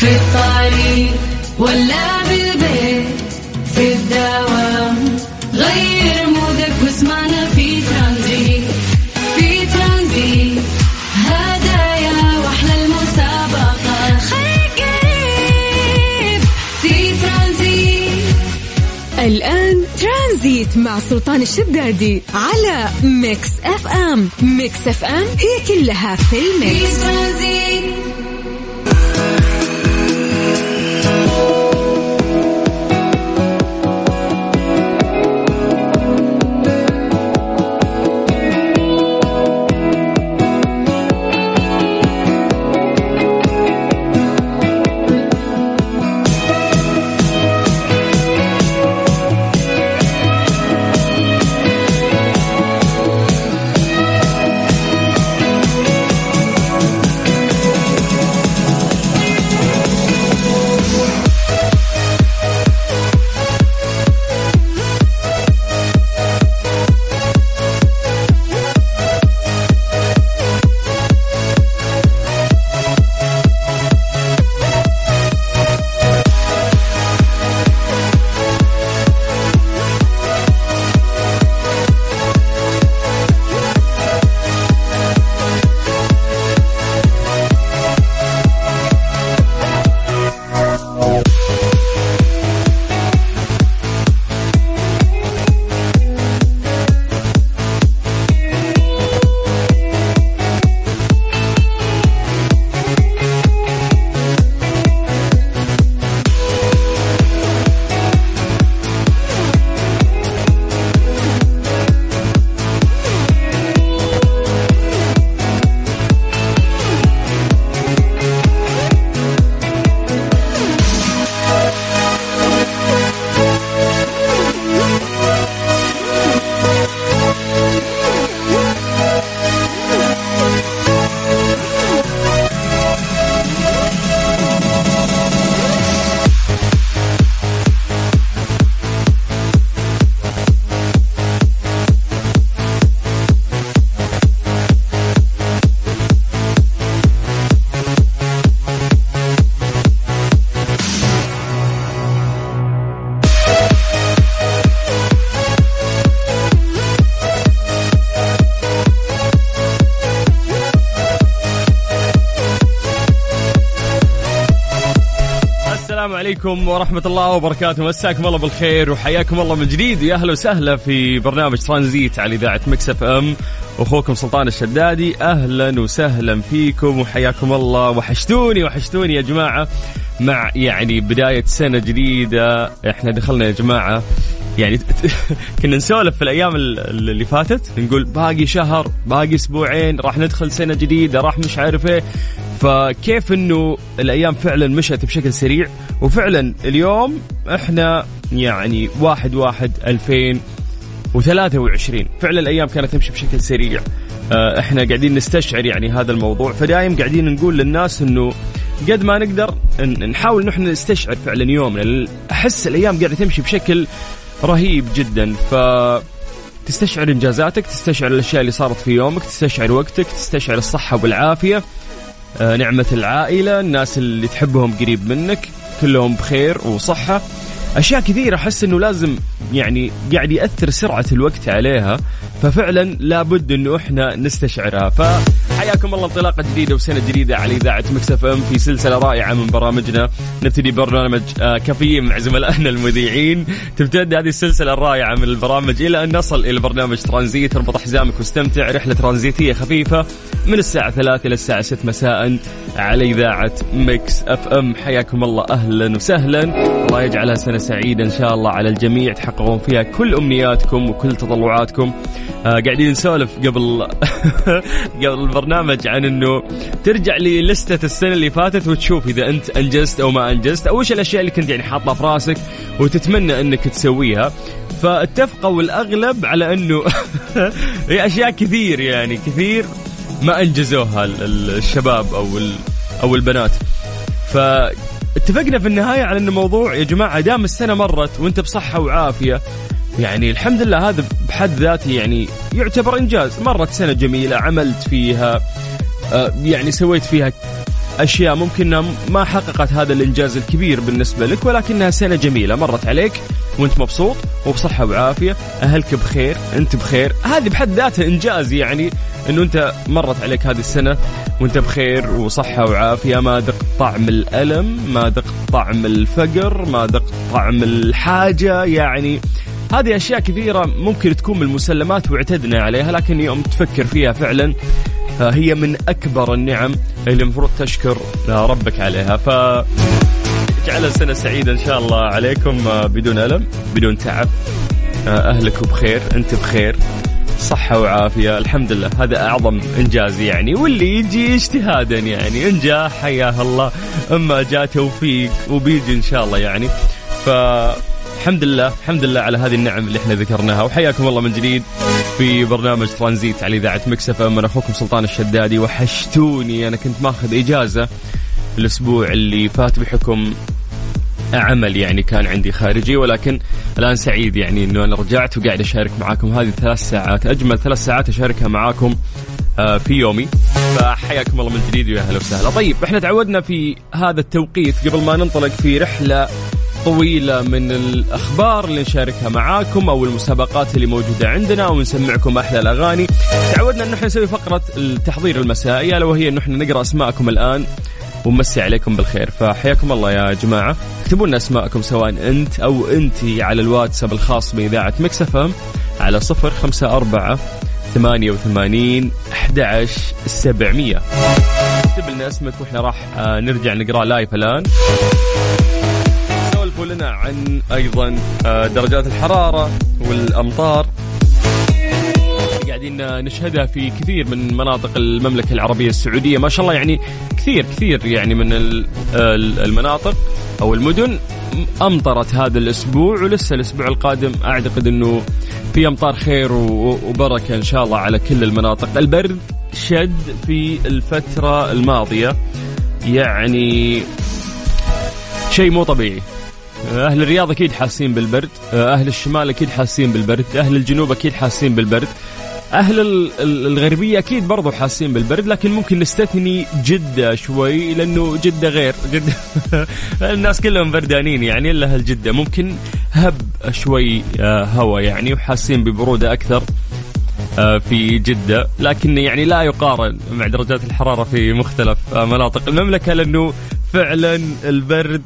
في الطريق ولا بالبيت في الدوام غير mood ك واسمعنا في ترانزيت في ترانزيت. هدايا وأحلى المسابقة. خليك قريب في ترانزيت. الآن ترانزيت مع سلطان الشدادي على Mix FM. Mix FM هي كلها في في ال mix ترانزيت. عليكم ورحمة الله وبركاته. مساكم الله بالخير وحياكم الله من جديد. ويا أهلا وسهلا في برنامج ترانزيت على إذاعة مكسف أم. أخوكم سلطان الشدادي أهلا وسهلا فيكم وحياكم الله. وحشتوني وحشتوني يا جماعة. مع يعني بداية سنة جديدة إحنا دخلنا يا جماعة يعني كنا نسولف في الأيام ال- اللي فاتت نقول باقي شهر باقي أسبوعين راح ندخل سنة جديدة راح مش عارف إيه. فكيف إنه الأيام فعلا مشت بشكل سريع؟ وفعلا اليوم إحنا يعني واحد واحد 2023 فعلا الأيام كانت تمشي بشكل سريع. آه، إحنا قاعدين نستشعر يعني هذا الموضوع. فدايم قاعدين نقول للناس إنه قد ما نقدر نحاول نحن نستشعر فعلا يومنا. أحس الأيام قاعدة تمشي بشكل رهيب جدا. ف تستشعر إنجازاتك تستشعر الأشياء اللي صارت في يومك تستشعر وقتك تستشعر الصحة والعافية. آه، نعمة العائلة الناس اللي تحبهم قريب منك كلهم بخير وصحة. أشياء كثيرة أحس أنه لازم يعني قاعد يأثر سرعة الوقت عليها. ففعلا لابد أنه إحنا نستشعرها. فحياكم الله انطلاقة جديدة وسنة جديدة على إذاعة مكسف أم في سلسلة رائعة من برامجنا. نبتدي برنامج آه، كافيين مع زملائنا المذيعين. تمتد هذه السلسلة الرائعة من البرامج إلى أن نصل إلى برنامج ترانزيت. اربط حزامك واستمتع. رحلة ترانزيتية خفيفة من الساعة 3 إلى الساعة 6 مساء على إذاعة Mix FM. حياكم الله أهلا وسهلا. الله يجعلها سنة سعيدة إن شاء الله على الجميع. تحققون فيها كل أمنياتكم وكل تطلعاتكم. آه قاعدين نسولف قبل قبل البرنامج عن إنه ترجع لليستة السنة اللي فاتت وتشوف إذا أنت أنجزت أو ما أنجزت أو إيش الأشياء اللي كنت يعني حاطها في راسك وتتمنى إنك تسويها. فاتفقوا الاغلب على إنه هي أشياء كثير يعني كثير ما أنجزوها ال- ال- الشباب أو أو البنات. فاتفقنا في النهاية على إنه موضوع يا جماعة دام السنة مرت وأنت بصحة وعافية يعني الحمد لله هذا بحد ذاته يعني يعتبر إنجاز. مرت سنة جميلة عملت فيها آه، يعني سويت فيها أشياء ممكن ما حققت هذا الإنجاز الكبير بالنسبة لك ولكنها سنة جميلة. مرت عليك وأنت مبسوط وبصحة وعافية أهلك بخير أنت بخير. هذه بحد ذاتها إنجاز يعني إنه أنت مرت عليك هذه السنة وأنت بخير وصحة وعافية. ما ذقت طعم الألم ما ذقت طعم الفقر ما ذقت طعم الحاجة يعني هذه أشياء كثيرة ممكن تكون من المسلمات واعتدنا عليها لكن يوم تفكر فيها فعلا هي من أكبر النعم اللي المفروض تشكر ربك عليها. ف اجعلها سنه سعيدة إن شاء الله عليكم آه، بدون ألم بدون تعب. آه، أهلك بخير أنت بخير صحة وعافية. الحمد لله هذا أعظم إنجاز يعني واللي يجي اجتهادا يعني إن جاء حياه الله. أما جاء توفيق وبيجي إن شاء الله يعني. ف الحمد لله الحمد لله على هذه النعم اللي إحنا ذكرناها. وحياكم الله من جديد في برنامج ترانزيت على إذاعة مكسف أنا أخوكم سلطان الشدادي. وحشتوني أنا كنت ماخذ إجازة الأسبوع اللي فات بحكم عمل يعني كان عندي خارجي ولكن الآن سعيد يعني إنه أنا رجعت وقاعد أشارك معاكم. هذه ثلاث ساعات أجمل ثلاث ساعات أشاركها معاكم آه، في يومي. فحياكم الله من جديد ويا أهلا وسهلا. طيب إحنا تعودنا في هذا التوقيت قبل ما ننطلق في رحلة طويلة من الأخبار اللي نشاركها معاكم أو المسابقات اللي موجودة عندنا ونسمعكم أحلى الأغاني. تعودنا أن إحنا نسوي فقرة التحضير المسائي ألا وهي أن إحنا نقرأ أسماءكم الآن ونمسي عليكم بالخير. فحياكم الله يا جماعة. اكتبوا لنا أسماءكم سواء أنت أو أنت على الواتساب الخاص بإذاعة مكسفة على صفر خمسة أربعة ثمانية وثمانين أحد سبعمية. اكتب لنا اسمك وإحنا راح آه، نرجع نقرأ لايف الآن. لنا عن أيضا آه، درجات الحرارة والأمطار. قاعدين نشهدها في كثير من مناطق المملكة العربية السعودية. ما شاء الله يعني كثير كثير يعني من المناطق أو المدن أمطرت هذا الأسبوع ولسه الأسبوع القادم أعتقد إنه في أمطار خير وبركة إن شاء الله على كل المناطق. البرد شد في الفترة الماضية يعني شيء مو طبيعي. أهل الرياض أكيد حاسين بالبرد. أهل الشمال أكيد حاسين بالبرد. أهل الجنوب أكيد حاسين بالبرد. أهل الغربية أكيد برضو حاسين بالبرد لكن ممكن نستثني جدة شوي لأنه جدة غير. جدة. الناس كلهم بردانين يعني إلا أهل جدة. ممكن هب شوي آه، هواء يعني وحاسين ببرودة أكثر آه، في جدة. لكن يعني لا يقارن مع درجات الحرارة في مختلف آه، مناطق المملكة لأنه فعلا البرد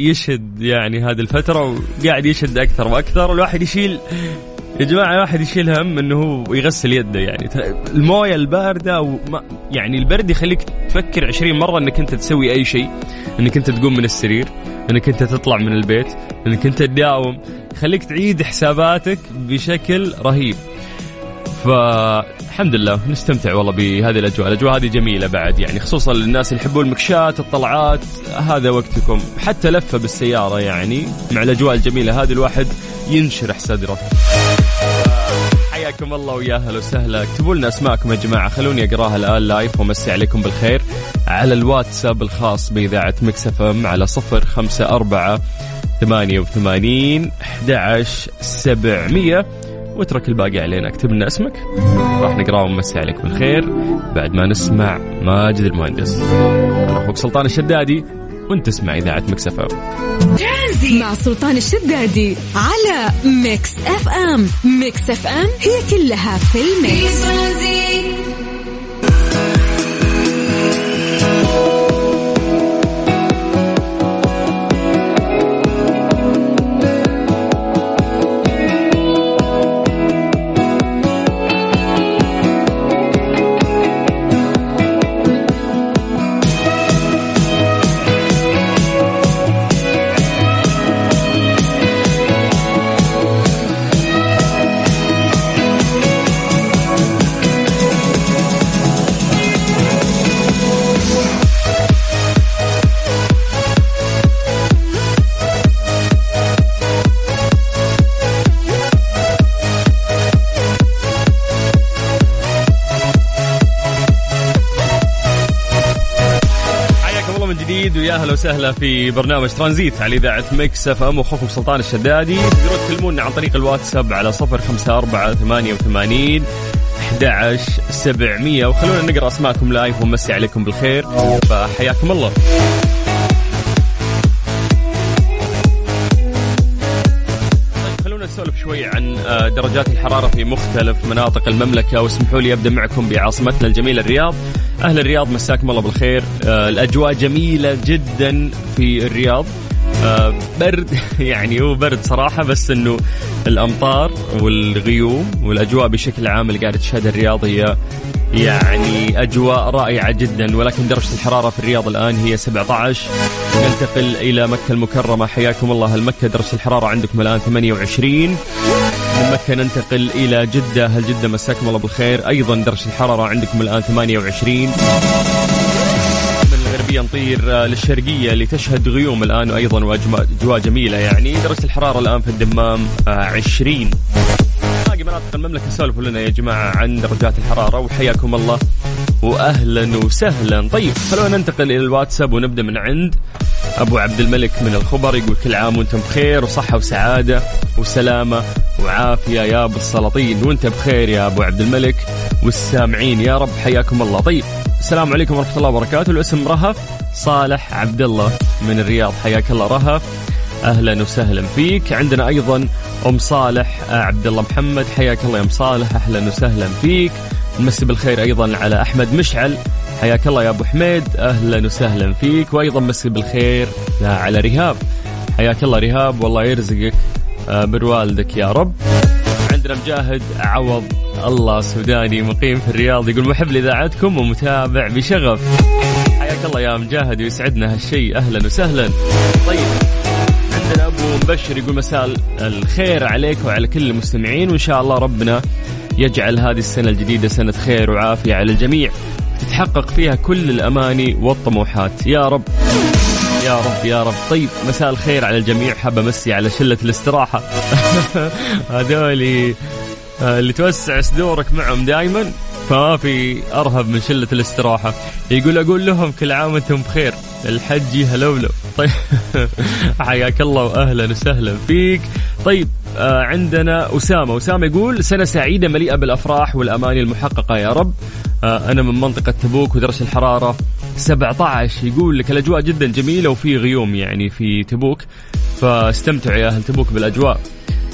يشد يعني هذه الفترة وقاعد يشد أكثر وأكثر. والواحد يشيل يا جماعة الواحد يشيل هم إنه هو يغسل يده يعني. الموية الباردة وما يعني البرد يخليك تفكر عشرين مرة إنك أنت تسوي أي شيء. إنك أنت تقوم من السرير إنك أنت تطلع من البيت إنك أنت تداوم. يخليك تعيد حساباتك بشكل رهيب. فالحمد لله نستمتع والله بهذه الأجواء، الأجواء هذه جميلة بعد يعني خصوصا للناس اللي يحبون المكشات، الطلعات، هذا وقتكم، حتى لفة بالسيارة يعني مع الأجواء الجميلة هذه الواحد ينشرح صدره. حياكم الله ويا هلا وسهلا. اكتبوا لنا أسماءكم يا جماعة. خلوني أقراها الآن. live وامسي عليكم بالخير. على الواتساب الخاص بإذاعة Mix FM على 054 88 11 700 واترك الباقي علينا. اكتب لنا اسمك راح نقرأه ونمسي عليك بالخير. بعد ما نسمع ماجد المهندس. أنا أخوك سلطان الشدادي وأنت تسمع إذاعة Mix FM. مع سلطان الشدادي على Mix FM. Mix FM هي كلها في ال mix أهلا وسهلا في برنامج ترانزيت على إذاعة Mix FM اخوكم سلطان الشدادي. تقدرون تكلمونا عن طريق الواتساب على صفر خمسة أربعة ثمانية وثمانين 11700 وخلونا نقرأ أسماءكم live ونمسي عليكم بالخير. فحياكم الله. شوي عن آه، درجات الحرارة في مختلف مناطق المملكة واسمحوا لي أبدأ معكم بعاصمتنا الجميلة الرياض. أهل الرياض مساكم الله بالخير. آه، الأجواء جميلة جدا في الرياض. برد يعني هو برد صراحة بس إنه الأمطار والغيوم والأجواء بشكل عام اللي قاعدة تشهدها الرياض هي يعني أجواء رائعة جدا. ولكن درجة الحرارة في الرياض الآن هي 17 ننتقل إلى مكة المكرمة. حياكم الله. المكة درجة الحرارة عندكم الآن 28 من مكة ننتقل إلى جدة. هل جدة مساكم الله بالخير. أيضا درجة الحرارة عندكم الآن 28 الغربية نطير آه، للشرقية اللي تشهد غيوم الآن وأيضا وأجواء جميلة يعني. درجة الحرارة الآن في الدمام 20 آه، باقي مناطق المملكة سولفوا لنا يا جماعة عن درجات الحرارة وحياكم الله وأهلا وسهلا. طيب خلونا ننتقل إلى الواتساب ونبدأ من عند أبو عبد الملك من الخبر يقول كل عام وأنتم بخير وصحة وسعادة وسلامة وعافية يا أبو السلاطين. وأنت بخير يا أبو عبد الملك والسامعين. يا رب حياكم الله. طيب السلام عليكم ورحمة الله وبركاته. الاسم رهف صالح عبد الله من الرياض. حياك الله رهف. أهلا وسهلا فيك. عندنا أيضا أم صالح عبد الله محمد. حياك الله يا أم صالح. أهلا وسهلا فيك. نمسي بالخير أيضا على أحمد مشعل. حياك الله يا أبو حميد. أهلا وسهلا فيك. وأيضا مسي بالخير على رهاب. حياك الله رهاب. والله يرزقك آه، بالوالدك يا رب. عندنا مجاهد عوض الله سوداني مقيم في الرياض يقول محب لإذاعتكم ومتابع بشغف. حياك الله يا مجاهد ويسعدنا هالشيء أهلا وسهلا. طيب عندنا أبو مبشر يقول مساء الخير عليك وعلى كل المستمعين وإن شاء الله ربنا يجعل هذه السنة الجديدة سنة خير وعافية على الجميع. تتحقق فيها كل الأماني والطموحات. يا رب. يا رب يا رب. طيب مساء الخير على الجميع. حاب أمسي على شلة الاستراحة. هذولي آه، اللي توسع صدورك معهم دائما فما في أرهب من شلة الاستراحة. يقول أقول لهم كل عام وأنتم بخير. الحج هلولو طيب حياك الله واهلا وسهلا فيك. طيب آه عندنا أسامة. أسامة يقول سنة سعيدة مليئة بالأفراح والأماني المحققة يا رب. أنا من منطقة تبوك ودرجه الحرارة 17 يقول لك الأجواء جدا جميلة وفي غيوم يعني في تبوك. فاستمتعوا يا أهل تبوك بالأجواء.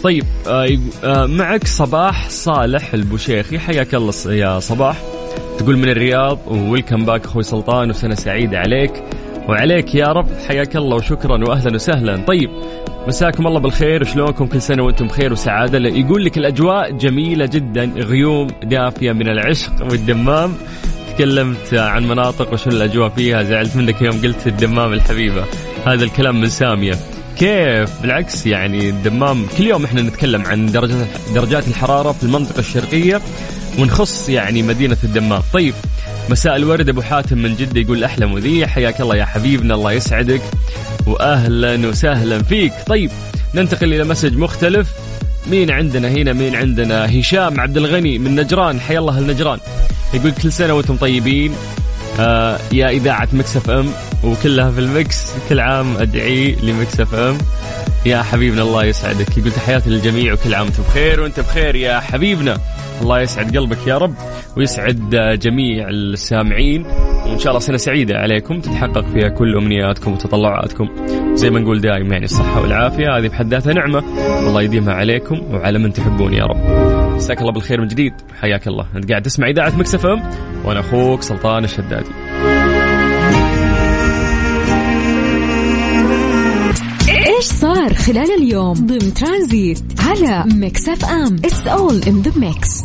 طيب آه آه معك صباح صالح البوشيخي. حياك الله يا صباح. تقول من الرياض ويلكم باك أخوي سلطان وسنة سعيدة عليك. وعليك يا رب. حياك الله وشكرا واهلا وسهلا. طيب مساكم الله بالخير شلونكم؟ كل سنة وأنتم بخير وسعادة. يقول لك الأجواء جميلة جدا غيوم دافية من العشق والدمام. تكلمت عن مناطق وشو الأجواء فيها زعلت منك يوم قلت الدمام الحبيبة. هذا الكلام من سامية. كيف؟ بالعكس يعني الدمام كل يوم إحنا نتكلم عن درجات درجات الحرارة في المنطقة الشرقية ونخص يعني مدينة الدمام. طيب مساء الورد. أبو حاتم من جدة يقول أحلى مذيع. حياك الله يا حبيبنا الله يسعدك. واهلا وسهلا فيك. طيب ننتقل إلى مسج مختلف. مين عندنا هنا؟ مين عندنا؟ هشام عبد الغني من نجران. حيا الله النجران. يقول كل سنة وأنتم طيبين. آه يا إذاعة Mix FM وكلها في ال mix. كل عام أدعي ل Mix FM. يا حبيبنا الله يسعدك. يقول تحياتي للجميع وكل عام وأنتم بخير وأنت بخير يا حبيبنا. الله يسعد قلبك يا رب. ويسعد جميع السامعين. وإن شاء الله سنة سعيدة عليكم تتحقق فيها كل أمنياتكم وتطلعاتكم. زي ما نقول دائما يعني الصحة والعافية هذه بحد ذاتها نعمة. الله يديمها عليكم وعلى من تحبون يا رب. مساك الله بالخير من جديد. حياك الله. أنت قاعد تسمع إذاعة Mix FM وأنا أخوك سلطان الشدادي. إيش صار خلال اليوم ضمن ترانزيت على Mix FM؟ it's all in the mix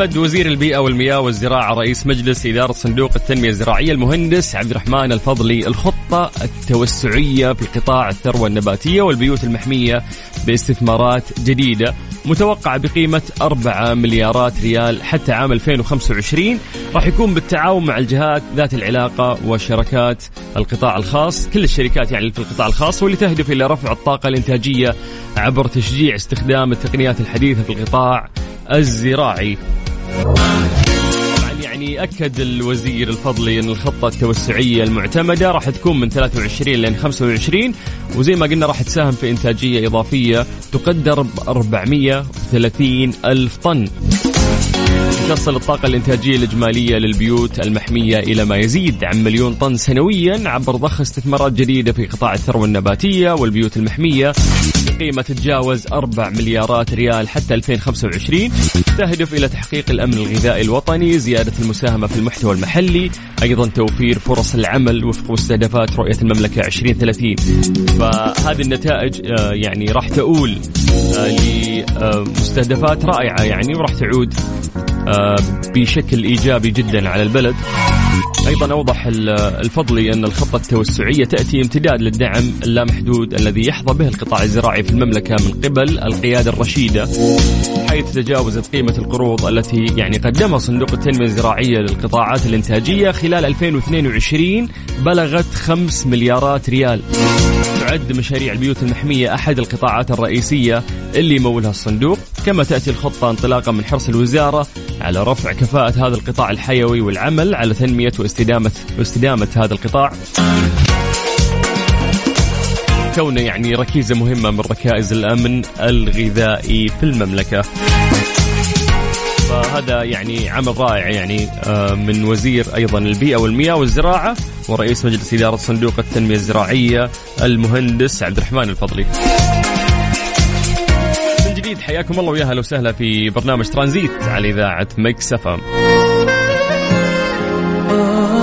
اعتمد وزير البيئة والمياه والزراعة رئيس مجلس إدارة صندوق التنمية الزراعية المهندس عبد الرحمن الفضلي. الخطة التوسعية في قطاع الثروة النباتية والبيوت المحمية باستثمارات جديدة متوقعة بقيمة 4 مليارات ريال حتى عام 2025 راح يكون بالتعاون مع الجهات ذات العلاقة وشركات القطاع الخاص. كل الشركات يعني في القطاع الخاص واللي تهدف إلى رفع الطاقة الإنتاجية عبر تشجيع استخدام التقنيات الحديثة في القطاع الزراعي. يعني أكد الوزير الفضلي أن الخطة التوسعية المعتمدة راح تكون من 23 لين 25 وزي ما قلنا راح تساهم في إنتاجية إضافية تقدر ب 430 ألف طن. تصل الطاقة الإنتاجية الإجمالية للبيوت المحمية إلى ما يزيد عن مليون طن سنويا عبر ضخ استثمارات جديدة في قطاع الثروة النباتية والبيوت المحمية. بقيمة تتجاوز 4 مليارات ريال حتى 2025 تهدف إلى تحقيق الأمن الغذائي الوطني زيادة المساهمة في المحتوى المحلي أيضا توفير فرص العمل وفق مستهدفات رؤية المملكة 2030 فهذه النتائج آه، يعني راح تؤول آه، لمستهدفات رائعة يعني وراح تعود بشكل إيجابي جدا على البلد. أيضا أوضح الفضلي أن الخطة التوسعية تأتي امتداد للدعم اللامحدود الذي يحظى به القطاع الزراعي في المملكة من قبل القيادة الرشيدة حيث تجاوزت قيمة القروض التي يعني قدمها صندوق التنمية الزراعية للقطاعات الإنتاجية خلال 2022 بلغت 5 مليارات ريال. تعد مشاريع البيوت المحمية أحد القطاعات الرئيسية اللي يمولها الصندوق. كما تأتي الخطة انطلاقا من حرص الوزارة على رفع كفاءة هذا القطاع الحيوي والعمل على تنمية واستدامة واستدامة هذا القطاع كونه يعني ركيزة مهمة من ركائز الأمن الغذائي في المملكة فهذا يعني عمل رائع يعني آه، من وزير أيضا البيئة والمياه والزراعة ورئيس مجلس إدارة صندوق التنمية الزراعية المهندس عبد الرحمن الفضلي. حياكم الله ويا أهلا وسهلا في برنامج ترانزيت على إذاعة مكس.